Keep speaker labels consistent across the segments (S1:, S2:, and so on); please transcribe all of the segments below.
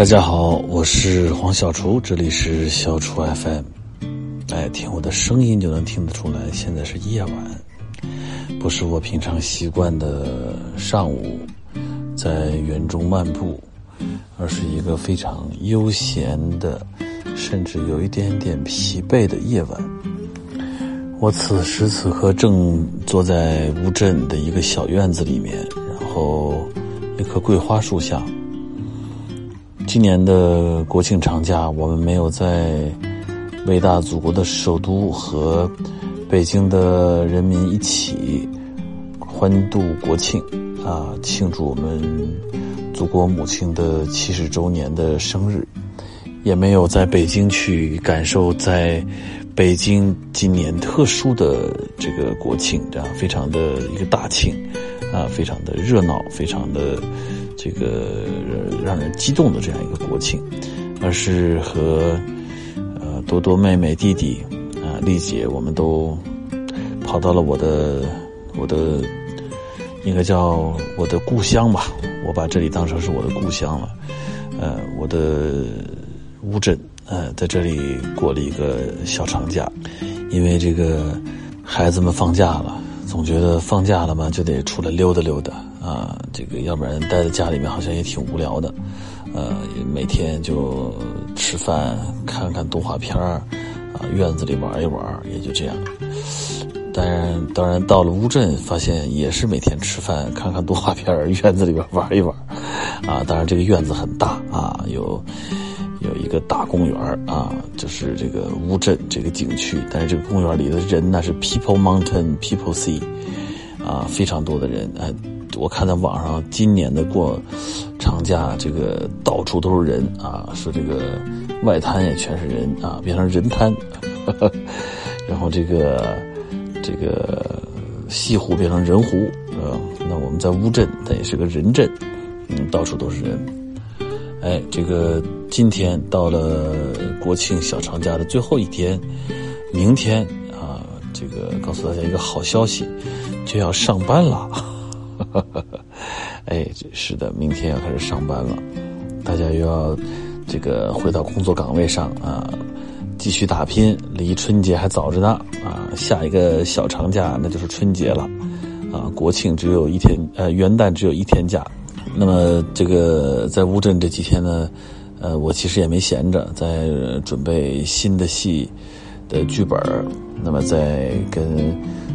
S1: 大家好，我是黄小厨，这里是小厨 FM。哎，听我的声音就能听得出来，现在是夜晚，不是我平常习惯的上午在园中漫步，而是一个非常悠闲的，甚至有一点点疲惫的夜晚。我此时此刻正坐在乌镇的一个小院子里面，然后一棵桂花树下。今年的国庆长假，我们没有在伟大祖国的首都和北京的人民一起欢度国庆，啊，庆祝我们祖国母亲的七十周年的生日，也没有在北京去感受在北京今年特殊的这个国庆，这样非常的一个大庆，啊，非常的热闹，非常的。这个让人激动的这样一个国庆，而是和呃多多妹妹弟弟啊丽姐，我们都跑到了我的我的应该叫我的故乡吧，我把这里当成是我的故乡了。呃，我的乌镇呃在这里过了一个小长假，因为这个孩子们放假了，总觉得放假了嘛就得出来溜达溜达。啊，这个要不然待在家里面好像也挺无聊的，呃，每天就吃饭、看看动画片儿，啊，院子里玩一玩，也就这样。当然，当然到了乌镇，发现也是每天吃饭、看看动画片儿，院子里边玩一玩，啊，当然这个院子很大啊，有有一个大公园啊，就是这个乌镇这个景区，但是这个公园里的人呢是 people mountain people sea，啊，非常多的人，哎。我看在网上，今年的过长假，这个到处都是人啊，说这个外滩也全是人啊，变成人滩，然后这个这个西湖变成人湖，呃，那我们在乌镇，它也是个人镇，嗯，到处都是人。哎，这个今天到了国庆小长假的最后一天，明天啊，这个告诉大家一个好消息，就要上班了。哈哈，哎，是的，明天要开始上班了，大家又要这个回到工作岗位上啊，继续打拼。离春节还早着呢啊，下一个小长假那就是春节了啊，国庆只有一天，呃，元旦只有一天假。那么这个在乌镇这几天呢，呃，我其实也没闲着，在准备新的戏的剧本，那么在跟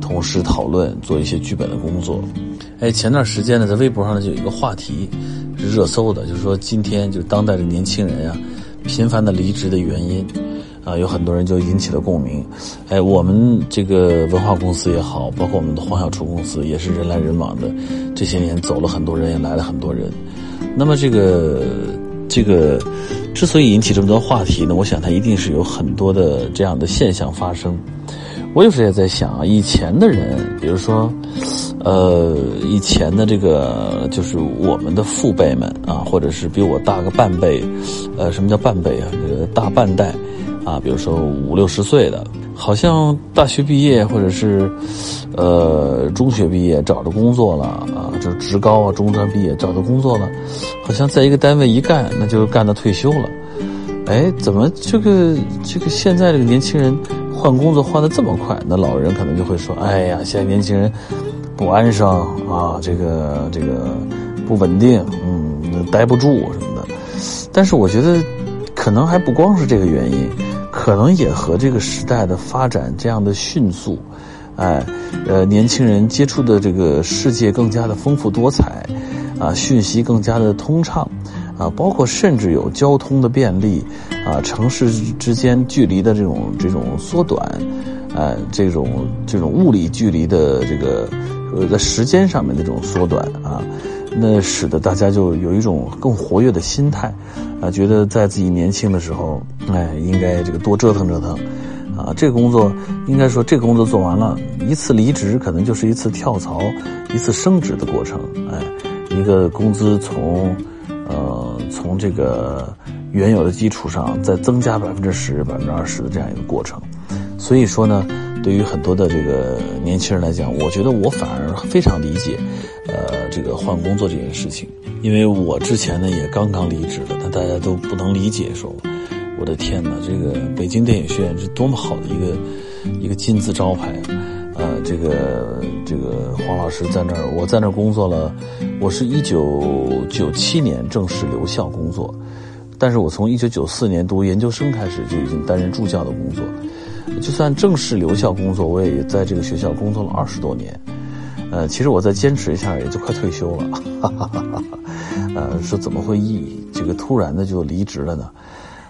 S1: 同事讨论做一些剧本的工作。哎，前段时间呢，在微博上呢就有一个话题是热搜的，就是说今天就是当代的年轻人啊，频繁的离职的原因啊，有很多人就引起了共鸣。哎，我们这个文化公司也好，包括我们的黄小厨公司，也是人来人往的，这些年走了很多人，也来了很多人。那么这个这个之所以引起这么多话题呢，我想它一定是有很多的这样的现象发生。我有时也在想啊，以前的人，比如说。呃，以前的这个就是我们的父辈们啊，或者是比我大个半辈，呃，什么叫半辈啊？这个大半代啊，比如说五六十岁的，好像大学毕业或者是呃中学毕业找着工作了啊，就是职高啊、中专毕业找到工作了，好像在一个单位一干，那就干到退休了。哎，怎么这个这个现在这个年轻人换工作换的这么快？那老人可能就会说：“哎呀，现在年轻人。”不安生啊，这个这个不稳定，嗯，待不住什么的。但是我觉得，可能还不光是这个原因，可能也和这个时代的发展这样的迅速，哎，呃，年轻人接触的这个世界更加的丰富多彩，啊，讯息更加的通畅，啊，包括甚至有交通的便利，啊，城市之间距离的这种这种缩短，啊，这种这种物理距离的这个。呃，在时间上面的这种缩短啊，那使得大家就有一种更活跃的心态，啊，觉得在自己年轻的时候，哎，应该这个多折腾折腾，啊，这个工作应该说这个工作做完了，一次离职可能就是一次跳槽，一次升职的过程，哎，一个工资从，呃，从这个原有的基础上再增加百分之十、百分之二十的这样一个过程，所以说呢。对于很多的这个年轻人来讲，我觉得我反而非常理解，呃，这个换工作这件事情。因为我之前呢也刚刚离职了，但大家都不能理解，说我的天哪，这个北京电影学院是多么好的一个一个金字招牌啊！呃，这个这个黄老师在那儿，我在那儿工作了，我是一九九七年正式留校工作，但是我从一九九四年读研究生开始就已经担任助教的工作，就算正式留校工作，我也在这个学校工作了二十多年。呃，其实我再坚持一下，也就快退休了。哈哈哈哈呃，说怎么会一这个突然的就离职了呢？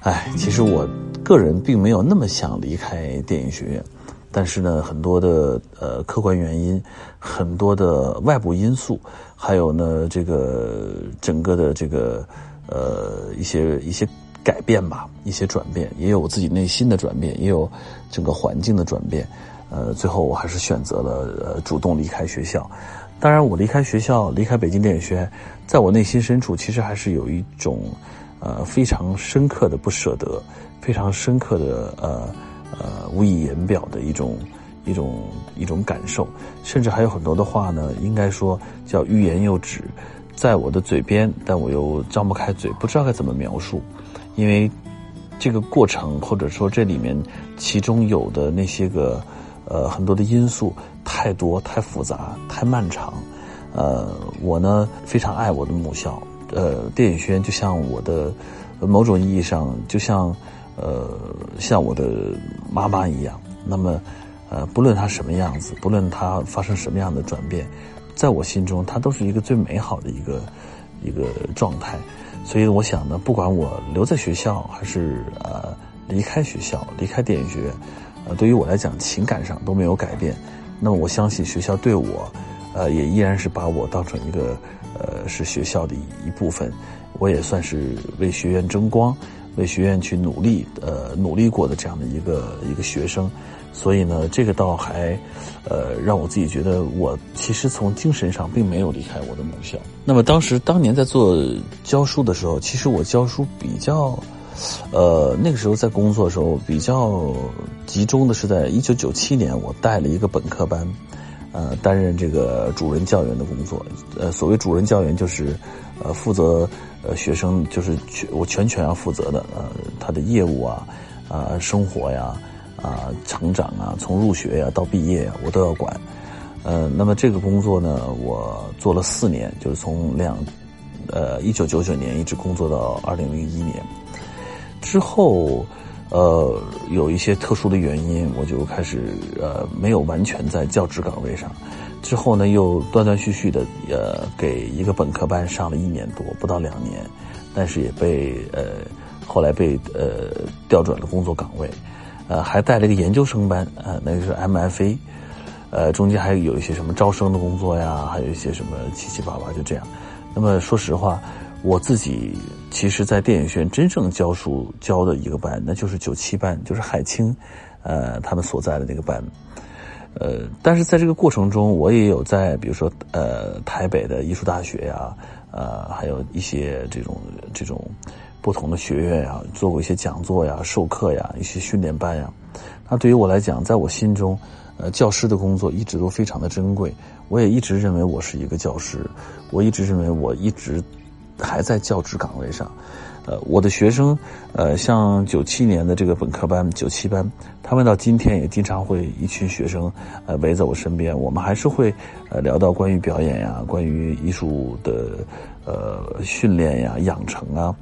S1: 哎，其实我个人并没有那么想离开电影学院，但是呢，很多的呃客观原因，很多的外部因素，还有呢这个整个的这个呃一些一些改变吧，一些转变，也有我自己内心的转变，也有整个环境的转变。呃，最后我还是选择了呃主动离开学校。当然，我离开学校，离开北京电影学院，在我内心深处，其实还是有一种呃非常深刻的不舍得，非常深刻的呃呃无以言表的一种一种一种感受。甚至还有很多的话呢，应该说叫欲言又止，在我的嘴边，但我又张不开嘴，不知道该怎么描述，因为这个过程或者说这里面其中有的那些个。呃，很多的因素太多、太复杂、太漫长。呃，我呢非常爱我的母校，呃，电影学院就像我的某种意义上，就像呃像我的妈妈一样。那么，呃，不论它什么样子，不论它发生什么样的转变，在我心中，它都是一个最美好的一个一个状态。所以，我想呢，不管我留在学校，还是呃离开学校，离开电影学院。呃，对于我来讲，情感上都没有改变。那么，我相信学校对我，呃，也依然是把我当成一个，呃，是学校的一部分。我也算是为学院争光，为学院去努力，呃，努力过的这样的一个一个学生。所以呢，这个倒还，呃，让我自己觉得，我其实从精神上并没有离开我的母校。那么，当时当年在做教书的时候，其实我教书比较。呃，那个时候在工作的时候比较集中的是在一九九七年，我带了一个本科班，呃，担任这个主任教员的工作。呃，所谓主任教员就是，呃，负责呃学生就是全我全权要负责的，呃，他的业务啊，啊，生活呀，啊，成长啊，从入学呀到毕业呀，我都要管。呃，那么这个工作呢，我做了四年，就是从两，呃，一九九九年一直工作到二零零一年。之后，呃，有一些特殊的原因，我就开始呃没有完全在教职岗位上。之后呢，又断断续续的呃给一个本科班上了一年多，不到两年，但是也被呃后来被呃调转了工作岗位，呃还带了一个研究生班啊，那个是 MFA，呃中间还有一些什么招生的工作呀，还有一些什么七七八八就这样。那么说实话。我自己其实，在电影学院真正教书教的一个班，那就是九七班，就是海清，呃，他们所在的那个班。呃，但是在这个过程中，我也有在，比如说，呃，台北的艺术大学呀，呃，还有一些这种这种不同的学院呀，做过一些讲座呀、授课呀、一些训练班呀。那对于我来讲，在我心中，呃，教师的工作一直都非常的珍贵。我也一直认为我是一个教师，我一直认为我一直。还在教职岗位上，呃，我的学生，呃，像九七年的这个本科班、九七班，他们到今天也经常会一群学生，呃，围在我身边，我们还是会，呃，聊到关于表演呀、关于艺术的，呃，训练呀、养成啊，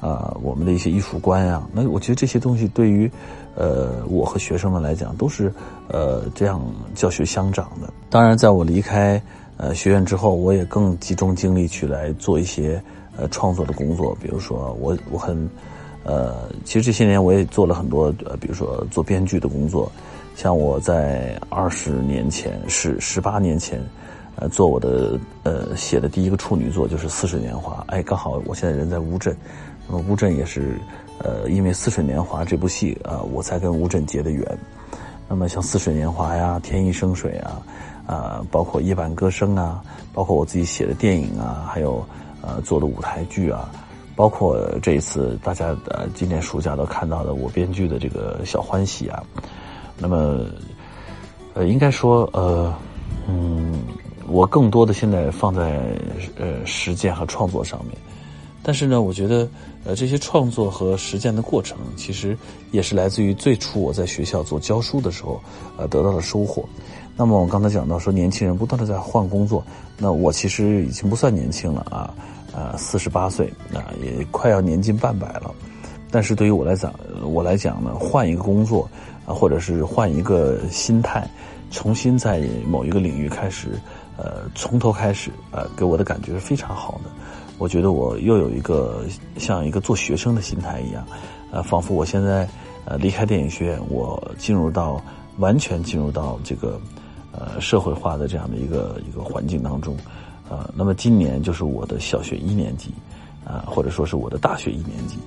S1: 啊，我们的一些艺术观呀，那我觉得这些东西对于，呃，我和学生们来讲都是，呃，这样教学相长的。当然，在我离开，呃，学院之后，我也更集中精力去来做一些。呃，创作的工作，比如说我我很，呃，其实这些年我也做了很多，呃，比如说做编剧的工作，像我在二十年前，是十八年前，呃，做我的呃写的第一个处女作就是《似水年华》，哎，刚好我现在人在乌镇，那么乌镇也是，呃，因为《似水年华》这部戏啊，我才跟乌镇结的缘。那么像《似水年华》呀，《天一生水》啊，啊，包括《夜半歌声》啊，包括我自己写的电影啊，还有。呃，做的舞台剧啊，包括这一次大家呃今年暑假都看到的我编剧的这个小欢喜啊，那么呃应该说呃嗯，我更多的现在放在呃实践和创作上面。但是呢，我觉得呃这些创作和实践的过程，其实也是来自于最初我在学校做教书的时候呃得到的收获。那么我刚才讲到说，年轻人不断的在换工作，那我其实已经不算年轻了啊，呃四十八岁啊，也快要年近半百了。但是对于我来讲，我来讲呢，换一个工作啊，或者是换一个心态，重新在某一个领域开始，呃，从头开始，呃，给我的感觉是非常好的。我觉得我又有一个像一个做学生的心态一样，呃，仿佛我现在呃离开电影学院，我进入到完全进入到这个呃社会化的这样的一个一个环境当中，呃，那么今年就是我的小学一年级，啊，或者说是我的大学一年级，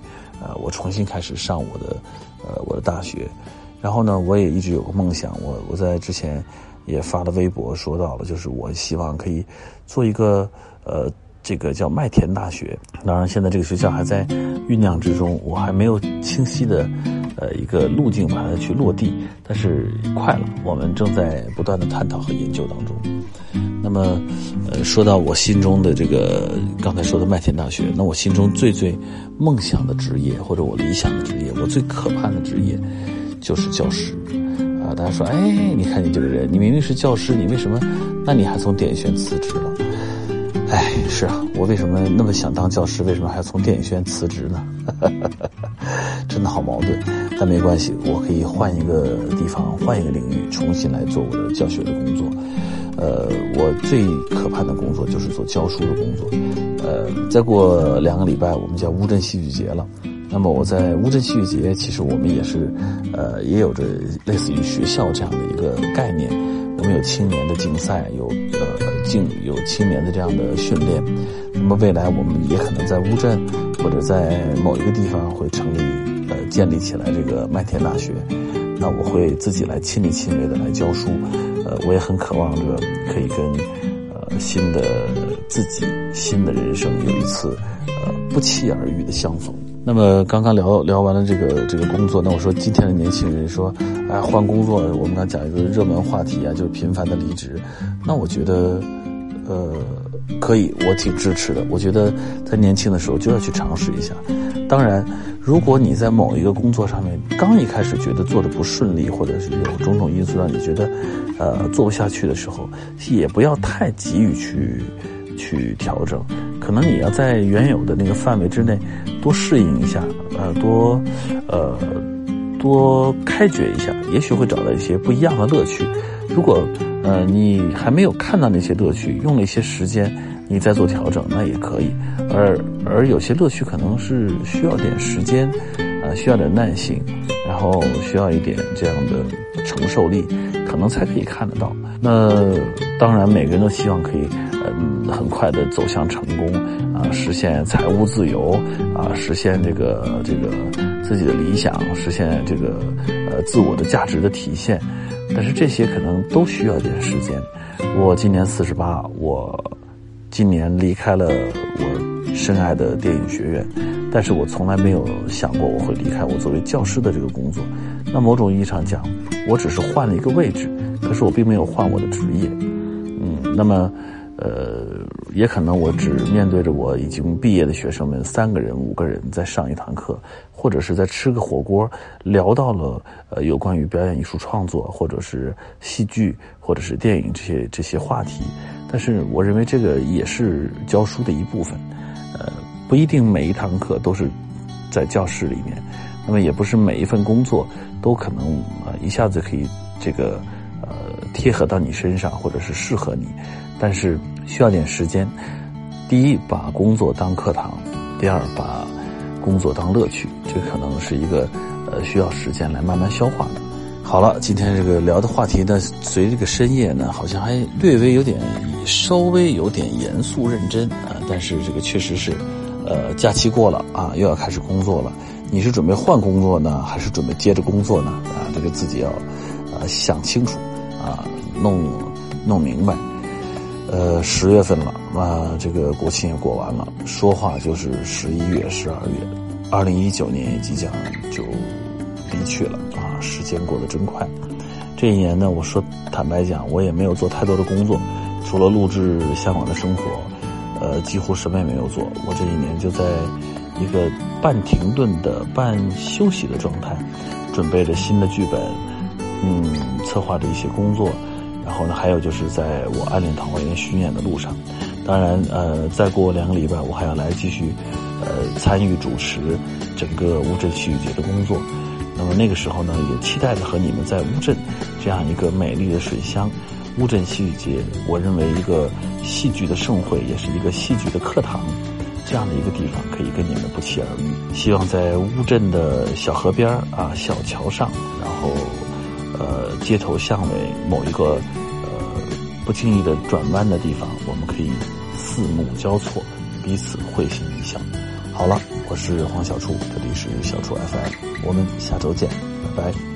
S1: 呃，我重新开始上我的呃我的大学，然后呢，我也一直有个梦想，我我在之前也发了微博说到了，就是我希望可以做一个呃。这个叫麦田大学，当然现在这个学校还在酝酿之中，我还没有清晰的呃一个路径把它去落地，但是快了，我们正在不断的探讨和研究当中。那么，呃，说到我心中的这个刚才说的麦田大学，那我心中最最梦想的职业或者我理想的职业，我最可盼的职业就是教师啊！大家说，哎，你看你这个人，你明明是教师，你为什么？那你还从点选辞职了？哎，是啊，我为什么那么想当教师？为什么还要从电影学院辞职呢？真的好矛盾，但没关系，我可以换一个地方，换一个领域，重新来做我的教学的工作。呃，我最可盼的工作就是做教书的工作。呃，再过两个礼拜，我们叫乌镇戏剧节了。那么我在乌镇戏剧节，其实我们也是，呃，也有着类似于学校这样的一个概念。我们有青年的竞赛，有呃。竞有青年的这样的训练，那么未来我们也可能在乌镇或者在某一个地方会成立呃建立起来这个麦田大学，那我会自己来亲力亲为的来教书，呃，我也很渴望着可以跟呃新的自己新的人生有一次呃不期而遇的相逢。那么刚刚聊聊完了这个这个工作，那我说今天的年轻人说，哎，换工作，我们刚讲一个热门话题啊，就是频繁的离职。那我觉得，呃，可以，我挺支持的。我觉得在年轻的时候就要去尝试一下。当然，如果你在某一个工作上面刚一开始觉得做的不顺利，或者是有种种因素让你觉得，呃，做不下去的时候，也不要太急于去去调整。可能你要在原有的那个范围之内多适应一下，呃，多，呃，多开掘一下，也许会找到一些不一样的乐趣。如果，呃，你还没有看到那些乐趣，用了一些时间，你再做调整，那也可以。而而有些乐趣可能是需要点时间，啊，需要点耐性，然后需要一点这样的承受力，可能才可以看得到。那当然，每个人都希望可以。嗯，很快的走向成功啊，实现财务自由啊，实现这个这个自己的理想，实现这个呃自我的价值的体现。但是这些可能都需要一点时间。我今年四十八，我今年离开了我深爱的电影学院，但是我从来没有想过我会离开我作为教师的这个工作。那某种意义上讲，我只是换了一个位置，可是我并没有换我的职业。嗯，那么。呃，也可能我只面对着我已经毕业的学生们三个人、五个人在上一堂课，或者是在吃个火锅，聊到了呃有关于表演艺术创作，或者是戏剧，或者是电影这些这些话题。但是我认为这个也是教书的一部分，呃，不一定每一堂课都是在教室里面，那么也不是每一份工作都可能呃一下子可以这个呃贴合到你身上，或者是适合你。但是需要点时间。第一，把工作当课堂；第二，把工作当乐趣。这可能是一个呃需要时间来慢慢消化的。好了，今天这个聊的话题呢，随这个深夜呢，好像还略微有点稍微有点严肃认真啊。但是这个确实是，呃，假期过了啊，又要开始工作了。你是准备换工作呢，还是准备接着工作呢？啊，这个自己要啊想清楚啊，弄弄明白。呃，十月份了，啊，这个国庆也过完了，说话就是十一月、十二月，二零一九年也即将就离去了啊，时间过得真快。这一年呢，我说坦白讲，我也没有做太多的工作，除了录制《向往的生活》，呃，几乎什么也没有做。我这一年就在一个半停顿的、半休息的状态，准备着新的剧本，嗯，策划着一些工作。然后呢，还有就是在我《暗恋桃花源》巡演的路上。当然，呃，再过两个礼拜，我还要来继续，呃，参与主持整个乌镇戏剧节的工作。那么那个时候呢，也期待着和你们在乌镇这样一个美丽的水乡，乌镇戏剧节，我认为一个戏剧的盛会，也是一个戏剧的课堂，这样的一个地方，可以跟你们不期而遇。希望在乌镇的小河边啊，小桥上，然后，呃，街头巷尾某一个呃不经意的转弯的地方，我们可以四目交错，彼此会心一笑。好了，我是黄小厨，这里是小厨 FM，我们下周见，拜拜。